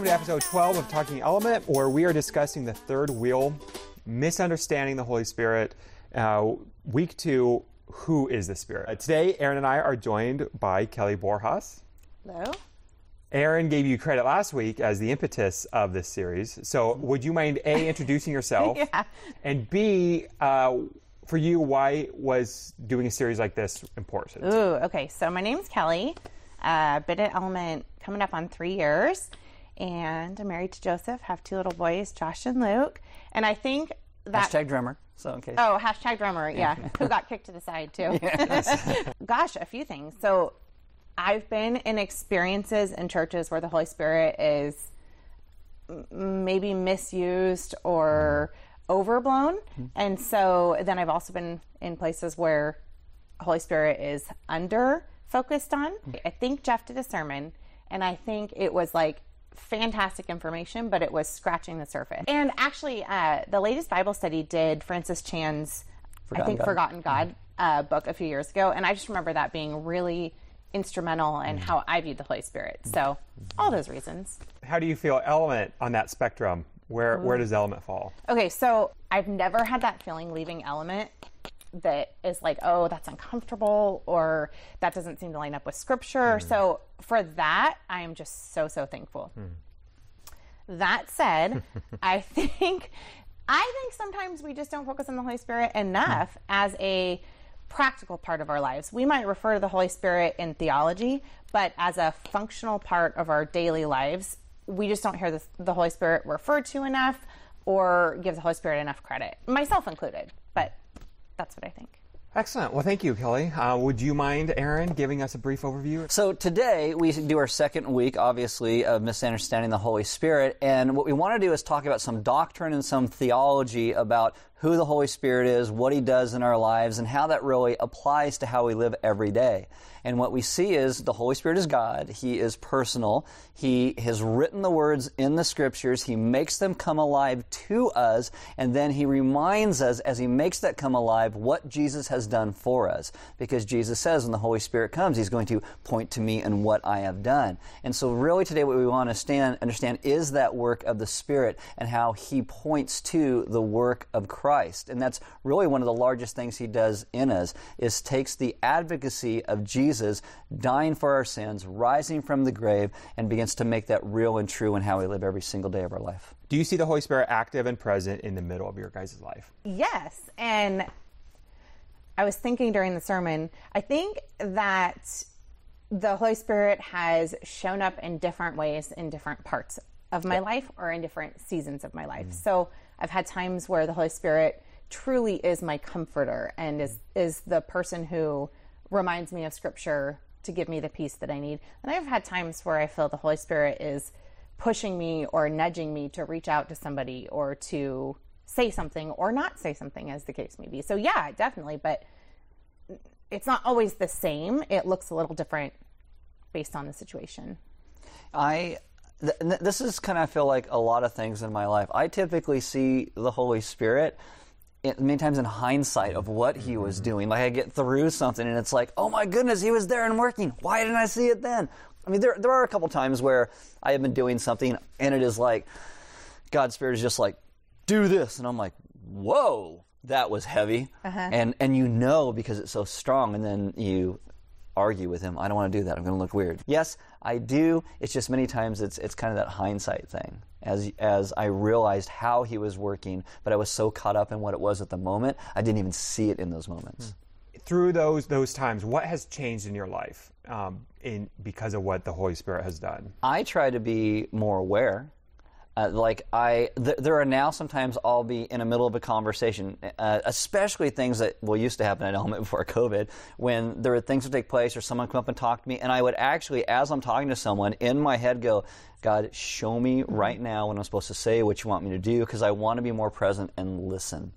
welcome to episode 12 of Talking Element, where we are discussing the third wheel, misunderstanding the Holy Spirit. Uh, week two, who is the Spirit? Uh, today, Aaron and I are joined by Kelly Borjas. Hello. Aaron gave you credit last week as the impetus of this series. So, would you mind A, introducing yourself? Yeah. And B, uh, for you, why was doing a series like this important? Ooh, okay. So my name's Kelly. Uh, been at Element coming up on three years, and I'm married to Joseph. Have two little boys, Josh and Luke. And I think that Hashtag drummer. So in case. oh, hashtag drummer, yeah, who got kicked to the side too. Gosh, a few things. So I've been in experiences in churches where the Holy Spirit is maybe misused or overblown. Mm-hmm. And so then I've also been in places where Holy Spirit is under focused on. Mm. I think Jeff did a sermon and I think it was like fantastic information, but it was scratching the surface. And actually, uh, the latest Bible study did Francis Chan's, I think, God. Forgotten God uh, book a few years ago. And I just remember that being really instrumental in how I viewed the Holy Spirit. So, all those reasons. How do you feel Element on that spectrum? Where, where does Element fall? Okay, so I've never had that feeling leaving Element that is like, oh, that's uncomfortable or that doesn't seem to line up with scripture. Mm. So for that, I am just so, so thankful. Hmm. That said, I think I think sometimes we just don't focus on the Holy Spirit enough hmm. as a practical part of our lives. We might refer to the Holy Spirit in theology, but as a functional part of our daily lives, we just don't hear the, the Holy Spirit referred to enough or give the Holy Spirit enough credit, myself included. But that's what I think. Excellent. Well, thank you, Kelly. Uh, would you mind, Aaron, giving us a brief overview? So today we do our second week, obviously, of misunderstanding the Holy Spirit, and what we want to do is talk about some doctrine and some theology about who the Holy Spirit is, what He does in our lives, and how that really applies to how we live every day. And what we see is the Holy Spirit is God. He is personal. He has written the words in the scriptures. He makes them come alive to us. And then he reminds us as he makes that come alive what Jesus has done for us. Because Jesus says when the Holy Spirit comes, he's going to point to me and what I have done. And so really today what we want to stand, understand is that work of the Spirit and how he points to the work of Christ. And that's really one of the largest things he does in us is takes the advocacy of Jesus dying for our sins, rising from the grave, and begins to make that real and true in how we live every single day of our life. Do you see the Holy Spirit active and present in the middle of your guys' life? Yes. And I was thinking during the sermon, I think that the Holy Spirit has shown up in different ways in different parts of my life or in different seasons of my life. Mm-hmm. So I've had times where the Holy Spirit truly is my comforter and is is the person who reminds me of scripture to give me the peace that I need. And I've had times where I feel the Holy Spirit is pushing me or nudging me to reach out to somebody or to say something or not say something as the case may be. So yeah, definitely, but it's not always the same. It looks a little different based on the situation. I th- th- this is kind of I feel like a lot of things in my life. I typically see the Holy Spirit in, many times in hindsight of what he was mm-hmm. doing. Like I get through something and it's like, oh my goodness, he was there and working. Why didn't I see it then? I mean, there there are a couple times where I have been doing something and it is like God's Spirit is just like, do this, and I'm like, whoa, that was heavy, uh-huh. and and you know because it's so strong, and then you argue with him. I don't want to do that. I'm going to look weird. Yes, I do. It's just many times it's it's kind of that hindsight thing. As as I realized how he was working, but I was so caught up in what it was at the moment, I didn't even see it in those moments. Through those those times, what has changed in your life um, in because of what the Holy Spirit has done? I try to be more aware. Uh, like I, th- there are now sometimes I'll be in the middle of a conversation, uh, especially things that well used to happen at Element before COVID, when there are things that take place or someone come up and talk to me, and I would actually, as I'm talking to someone, in my head go, God, show me right now what I'm supposed to say, what you want me to do, because I want to be more present and listen.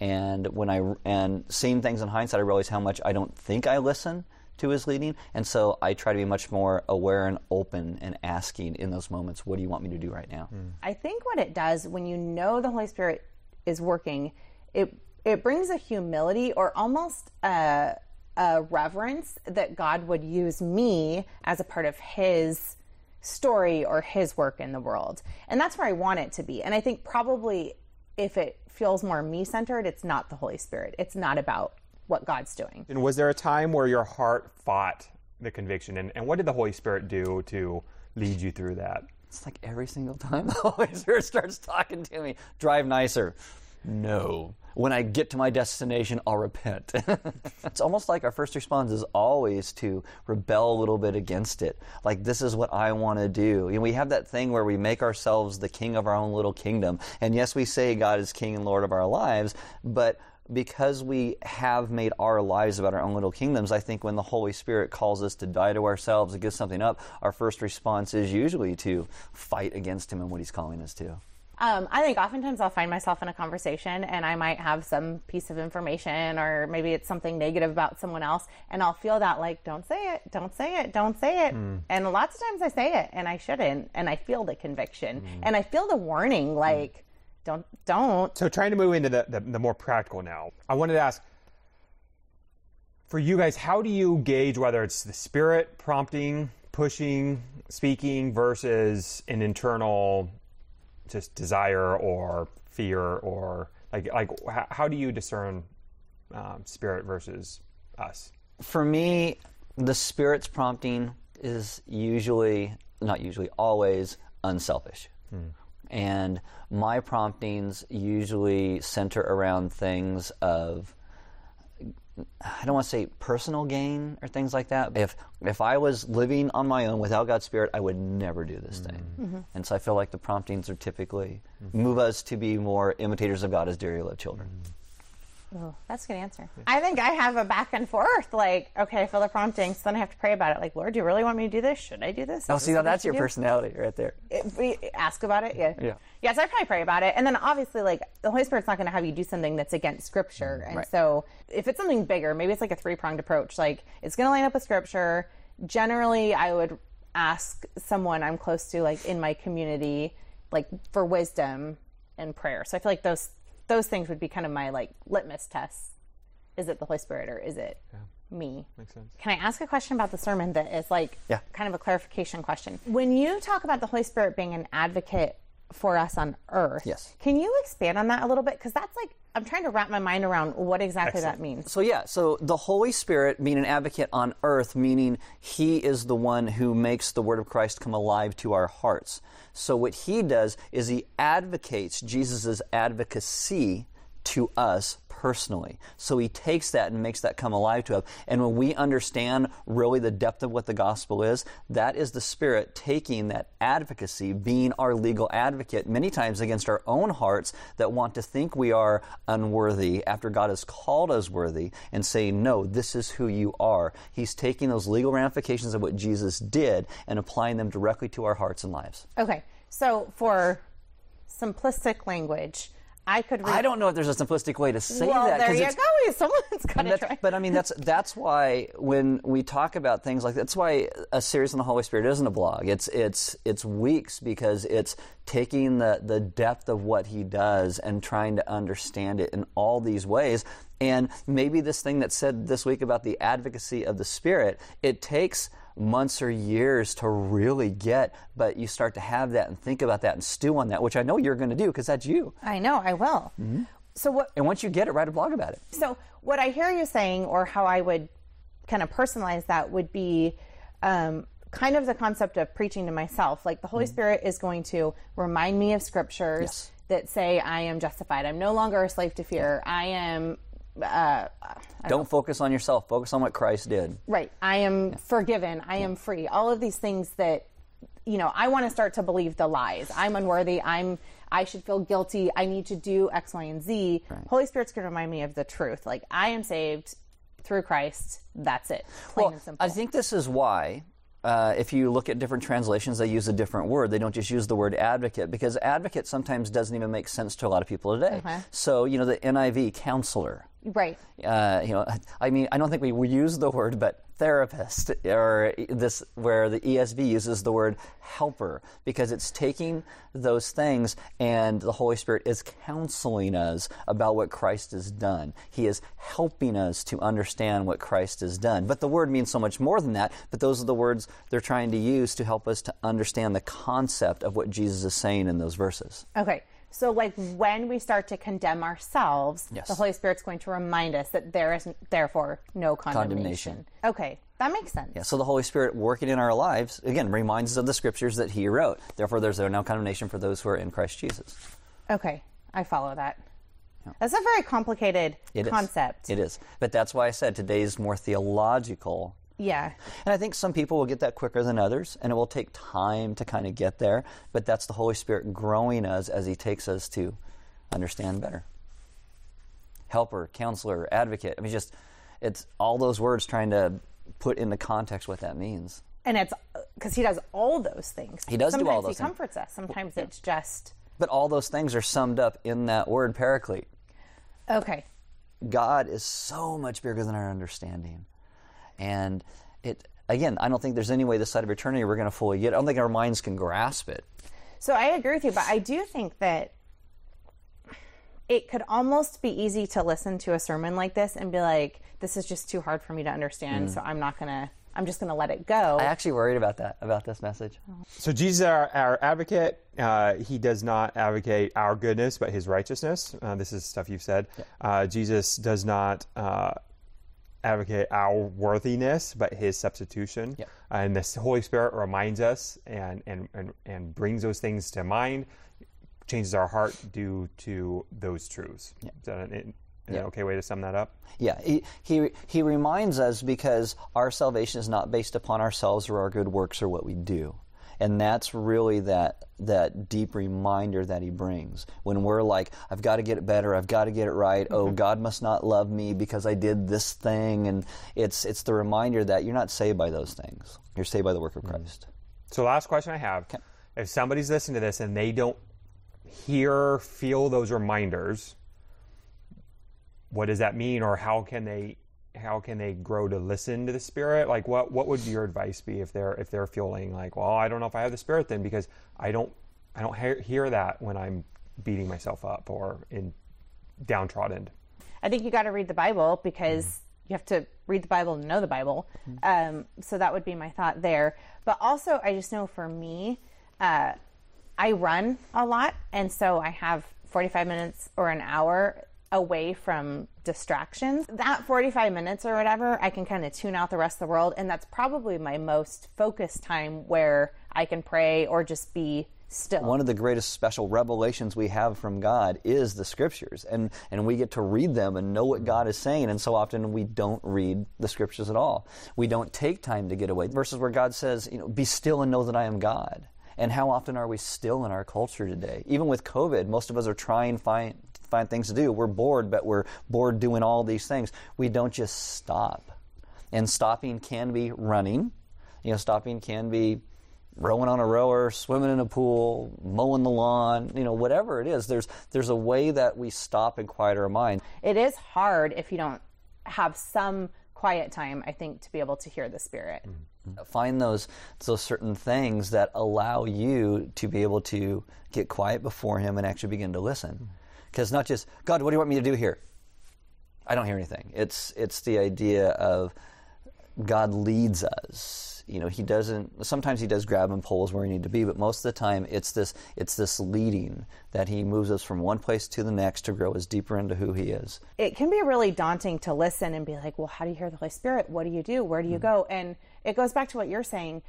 And when I and seeing things in hindsight, I realize how much I don't think I listen to his leading, and so I try to be much more aware and open and asking in those moments, "What do you want me to do right now?" Hmm. I think what it does when you know the Holy Spirit is working, it it brings a humility or almost a, a reverence that God would use me as a part of His story or his work in the world. And that's where I want it to be. And I think probably if it feels more me centered, it's not the Holy Spirit. It's not about what God's doing. And was there a time where your heart fought the conviction? And, and what did the Holy Spirit do to lead you through that? It's like every single time the Holy Spirit starts talking to me, drive nicer. No. When I get to my destination, I'll repent. it's almost like our first response is always to rebel a little bit against it. Like, this is what I want to do. And we have that thing where we make ourselves the king of our own little kingdom. And yes, we say God is king and Lord of our lives, but because we have made our lives about our own little kingdoms, I think when the Holy Spirit calls us to die to ourselves and give something up, our first response is usually to fight against Him and what He's calling us to. Um, I think oftentimes I'll find myself in a conversation and I might have some piece of information or maybe it's something negative about someone else and I'll feel that like, don't say it, don't say it, don't say it. Mm. And lots of times I say it and I shouldn't. And I feel the conviction mm. and I feel the warning like, don't, don't. So trying to move into the, the, the more practical now, I wanted to ask, for you guys, how do you gauge whether it's the spirit prompting, pushing, speaking versus an internal just desire or fear or like like how do you discern um, spirit versus us? For me, the spirit's prompting is usually not usually always unselfish. Hmm. And my promptings usually center around things of I don't want to say personal gain or things like that. If if I was living on my own without God's Spirit, I would never do this thing. Mm-hmm. mm-hmm. And so I feel like the promptings are typically mm-hmm. move us to be more imitators of God as dearly loved children. Oh, that's a good answer. I think I have a back and forth. Like, okay, I feel the prompting, so then I have to pray about it. Like, Lord, do you really want me to do this? Should I do this? Is oh, see, now that's your do? personality right there. It, ask about it, yeah. Yeah. Yes, I probably pray about it, and then obviously, like, the Holy Spirit's not going to have you do something that's against Scripture, mm, and right. so if it's something bigger, maybe it's like a three pronged approach. Like, it's going to line up with Scripture. Generally, I would ask someone I'm close to, like in my community, like for wisdom and prayer. So I feel like those those things would be kind of my like litmus tests is it the Holy Spirit or is it yeah. me? Makes sense. Can I ask a question about the sermon that is like yeah. kind of a clarification question? When you talk about the Holy Spirit being an advocate for us on earth, yes. can you expand on that a little bit? Because that's like I'm trying to wrap my mind around what exactly Excellent. that means. So yeah, so the Holy Spirit being an advocate on earth, meaning He is the one who makes the Word of Christ come alive to our hearts. So what He does is He advocates Jesus' advocacy to us personally. So he takes that and makes that come alive to us. And when we understand really the depth of what the gospel is, that is the Spirit taking that advocacy, being our legal advocate, many times against our own hearts that want to think we are unworthy after God has called us worthy and saying, No, this is who you are. He's taking those legal ramifications of what Jesus did and applying them directly to our hearts and lives. Okay. So for simplistic language, I could. Read. I don't know if there's a simplistic way to say well, that. there you go. Someone's got to try. But I mean, that's that's why when we talk about things like that's why a series on the Holy Spirit isn't a blog. It's it's it's weeks because it's taking the the depth of what He does and trying to understand it in all these ways. And maybe this thing that said this week about the advocacy of the Spirit, it takes months or years to really get, but you start to have that and think about that and stew on that, which I know you're going to do because that's you. I know, I will. Mm-hmm. So what? And once you get it, write a blog about it. So what I hear you saying, or how I would kind of personalize that, would be. Um, kind of the concept of preaching to myself. Like the Holy mm-hmm. Spirit is going to remind me of scriptures yes. that say I am justified. I'm no longer a slave to fear. I am uh, don't, don't focus on yourself. Focus on what Christ did. Right. I am yeah. forgiven. I yeah. am free. All of these things that, you know, I want to start to believe the lies. I'm unworthy. I'm. I should feel guilty. I need to do X, Y, and Z. Right. Holy Spirit's going to remind me of the truth. Like I am saved through Christ. That's it. Plain well, and simple. I think this is why uh, if you look at different translations, they use a different word. They don't just use the word advocate because advocate sometimes doesn't even make sense to a lot of people today. Okay. So, you know, the NIV, counselor, Right. Uh, you know, I mean, I don't think we use the word, but therapist, or this where the ESV uses the word helper, because it's taking those things and the Holy Spirit is counseling us about what Christ has done. He is helping us to understand what Christ has done. But the word means so much more than that. But those are the words they're trying to use to help us to understand the concept of what Jesus is saying in those verses. Okay. So, like when we start to condemn ourselves, Yes. the Holy Spirit's going to remind us that there is therefore no condemnation. Condemnation. Okay, that makes sense. Yeah, so the Holy Spirit working in our lives, again, reminds us of the scriptures that He wrote. Therefore, there's no condemnation for those who are in Christ Jesus. Okay, I follow that. That's a very complicated It is. concept. It is. But that's why I said today's more theological. Yeah. And I think some people will get that quicker than others, and it will take time to kind of get there. But that's the Holy Spirit growing us as He takes us to understand better. Helper, counselor, advocate. I mean, just, it's all those words trying to put into context what that means. And it's uh, because he does all those things. He does do all those things. he things. comforts us. Sometimes it's just But all those things are summed up in that word, paraclete. okay. God is so much bigger than our understanding. And it again, I don't think there's any way this side of eternity we're going to fully get. it. I don't think our minds can grasp it. So I agree with you, but I do think that it could almost be easy to listen to a sermon like this and be like, "This is just too hard for me to understand, so I'm not gonna. I'm just gonna let it go." I actually worried about that about this message. So Jesus is our, our advocate. Uh, he does not advocate our goodness, but his righteousness. Uh, this is stuff you've said. Uh, Jesus does not uh, advocate our worthiness, but his substitution. Yeah. And the Holy Spirit reminds us and, and, and, and brings those things to mind, changes our heart due to those truths. Is that an, an Yeah. okay way to sum that up? Yeah, he, he he reminds us because our salvation is not based upon ourselves or our good works or what we do. And that's really that that deep reminder that he brings. When we're like, I've got to get it better, I've got to get it right. Oh, mm-hmm. God must not love me because I did this thing and it's it's the reminder that you're not saved by those things. You're saved by the work of mm-hmm. Christ. So, last question I have: If somebody's listening to this and they don't hear, feel those reminders, what does that mean, or how can they, how can they grow to listen to the Spirit? Like, what what would your advice be if they're if they're feeling like, well, I don't know if I have the Spirit then because I don't I don't hear, hear that when I'm beating myself up or in downtrodden. I think you got to read the Bible because you have to read the Bible to know the Bible. Um, so that would be my thought there. But also, I just know for me, uh, I run a lot, and so I have 45 minutes or an hour away from distractions. That 45 minutes or whatever, I can kind of tune out the rest of the world, and that's probably my most focused time where I can pray or just be still. one of the greatest special revelations we have from God is the scriptures and and we get to read them and know what God is saying and so often we don't read the scriptures at all we don't take time to get away verses where God says you know be still and know that I am God and how often are we still in our culture today even with covid most of us are trying to find find things to do we're bored but we're bored doing all these things we don't just stop and stopping can be running you know stopping can be rowing on a rower, swimming in a pool, mowing the lawn, you know, whatever it is. There's there's a way that we stop and quiet our mind. it is hard if you don't have some quiet time, I think, to be able to hear the Spirit. Mm-hmm. Find those those certain things that allow you to be able to get quiet before him and actually begin to listen. Mm-hmm. Because not just God, what do you want me to do here? I don't hear anything. It's it's the idea of God leads us. You know, He doesn't. Sometimes He does grab and pull us where we need to be, but most of the time, it's this. It's this leading that He moves us from one place to the next to grow us deeper into who He is. It can be really daunting to listen and be like, well, how do you hear the Holy Spirit? What do you do? Where do you mm. go? And it goes back to what you're saying.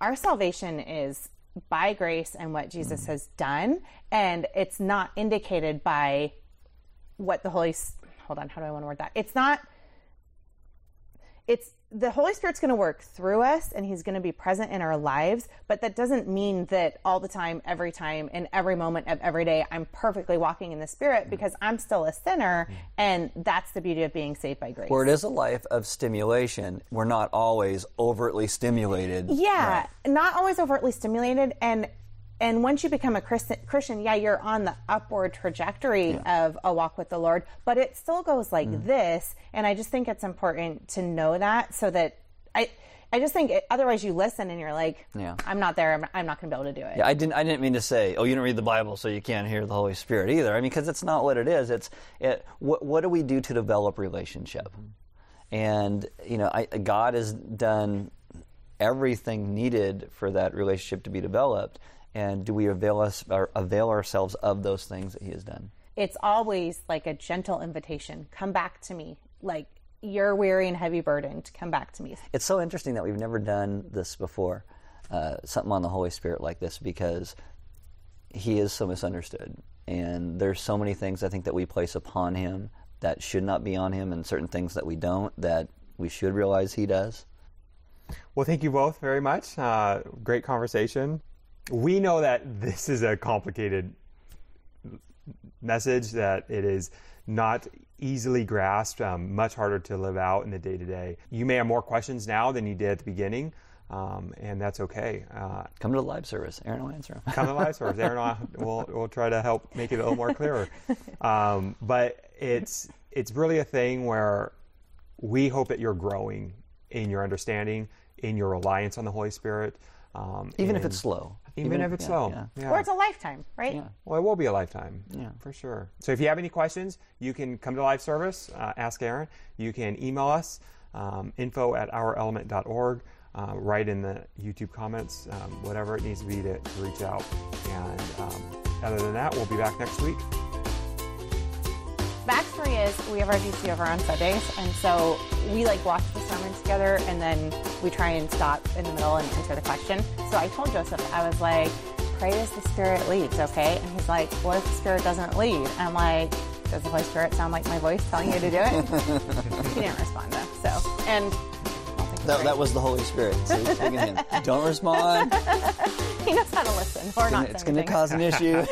Our salvation is by grace and what Jesus has done, and it's not indicated by what the Holy. Hold on, how do I want to word that? It's not. It's the Holy Spirit's going to work through us and He's going to be present in our lives, but that doesn't mean that all the time, every time, in every moment of every day, I'm perfectly walking in the Spirit mm. because I'm still a sinner, mm. and that's the beauty of being saved by grace. Where it is a life of stimulation, we're not always overtly stimulated. Yeah, not always overtly stimulated. And and once you become a Christian, yeah, you're on the upward trajectory of a walk with the Lord, but it still goes like Mm. this. And I just think it's important to know that so that I, I just think it, otherwise you listen and you're like, Yeah. I'm not there. I'm, I'm not going to be able to do it. Yeah, I didn't. I didn't mean to say, "Oh, you don't read the Bible, so you can't hear the Holy Spirit either." I mean, because it's not what it is. It's it, what, what do we do to develop relationship? And you know, I, God has done everything needed for that relationship to be developed. And do we avail us or avail ourselves of those things that He has done? it's always like a gentle invitation come back to me like you're weary and heavy burdened come back to me It's so interesting that we've never done this before, uh, something on the Holy Spirit like this, because He is so misunderstood. And there's so many things I think that we place upon Him that should not be on Him, and certain things that we don't that we should realize He does. Well, thank you both very much. Uh, great conversation. We know that this is a complicated message, that it is not easily grasped, um, much harder to live out in the day to day. You may have more questions now than you did at the beginning, um, and that's okay. Uh, Come to the live service. Aaron will answer them. come to the live service. Aaron will will try to help make it a little more clearer. Um, but it's it's really a thing where we hope that you're growing in your understanding, in your reliance on the Holy Spirit. Um, Even if it's slow. Even, if it's yeah, slow. yeah. Yeah. or it's a lifetime right Yeah. Well, it will be a lifetime. Yeah. For sure. So if you have any questions, you can come to live service, uh, ask Aaron. You can email us, um, info at ourelement.org, uh, write in the YouTube comments, um, whatever it needs to be to, to reach out. And um, other than that, we'll be back next week. Backstory is we have our GC over on Sundays, and so we like watch the sermon together, and then we try and stop in the middle and answer the question. So I told Joseph, I was like, "Pray as the Spirit leads," okay? And he's like, "What if the Spirit doesn't lead?" And I'm like, "Does the Holy Spirit sound like my voice telling you to do it?" he didn't respond though. So and. I don't think he's That, that was the Holy Spirit. See, speaking of him. Don't respond. he knows how to listen or not. It's say going to cause an issue.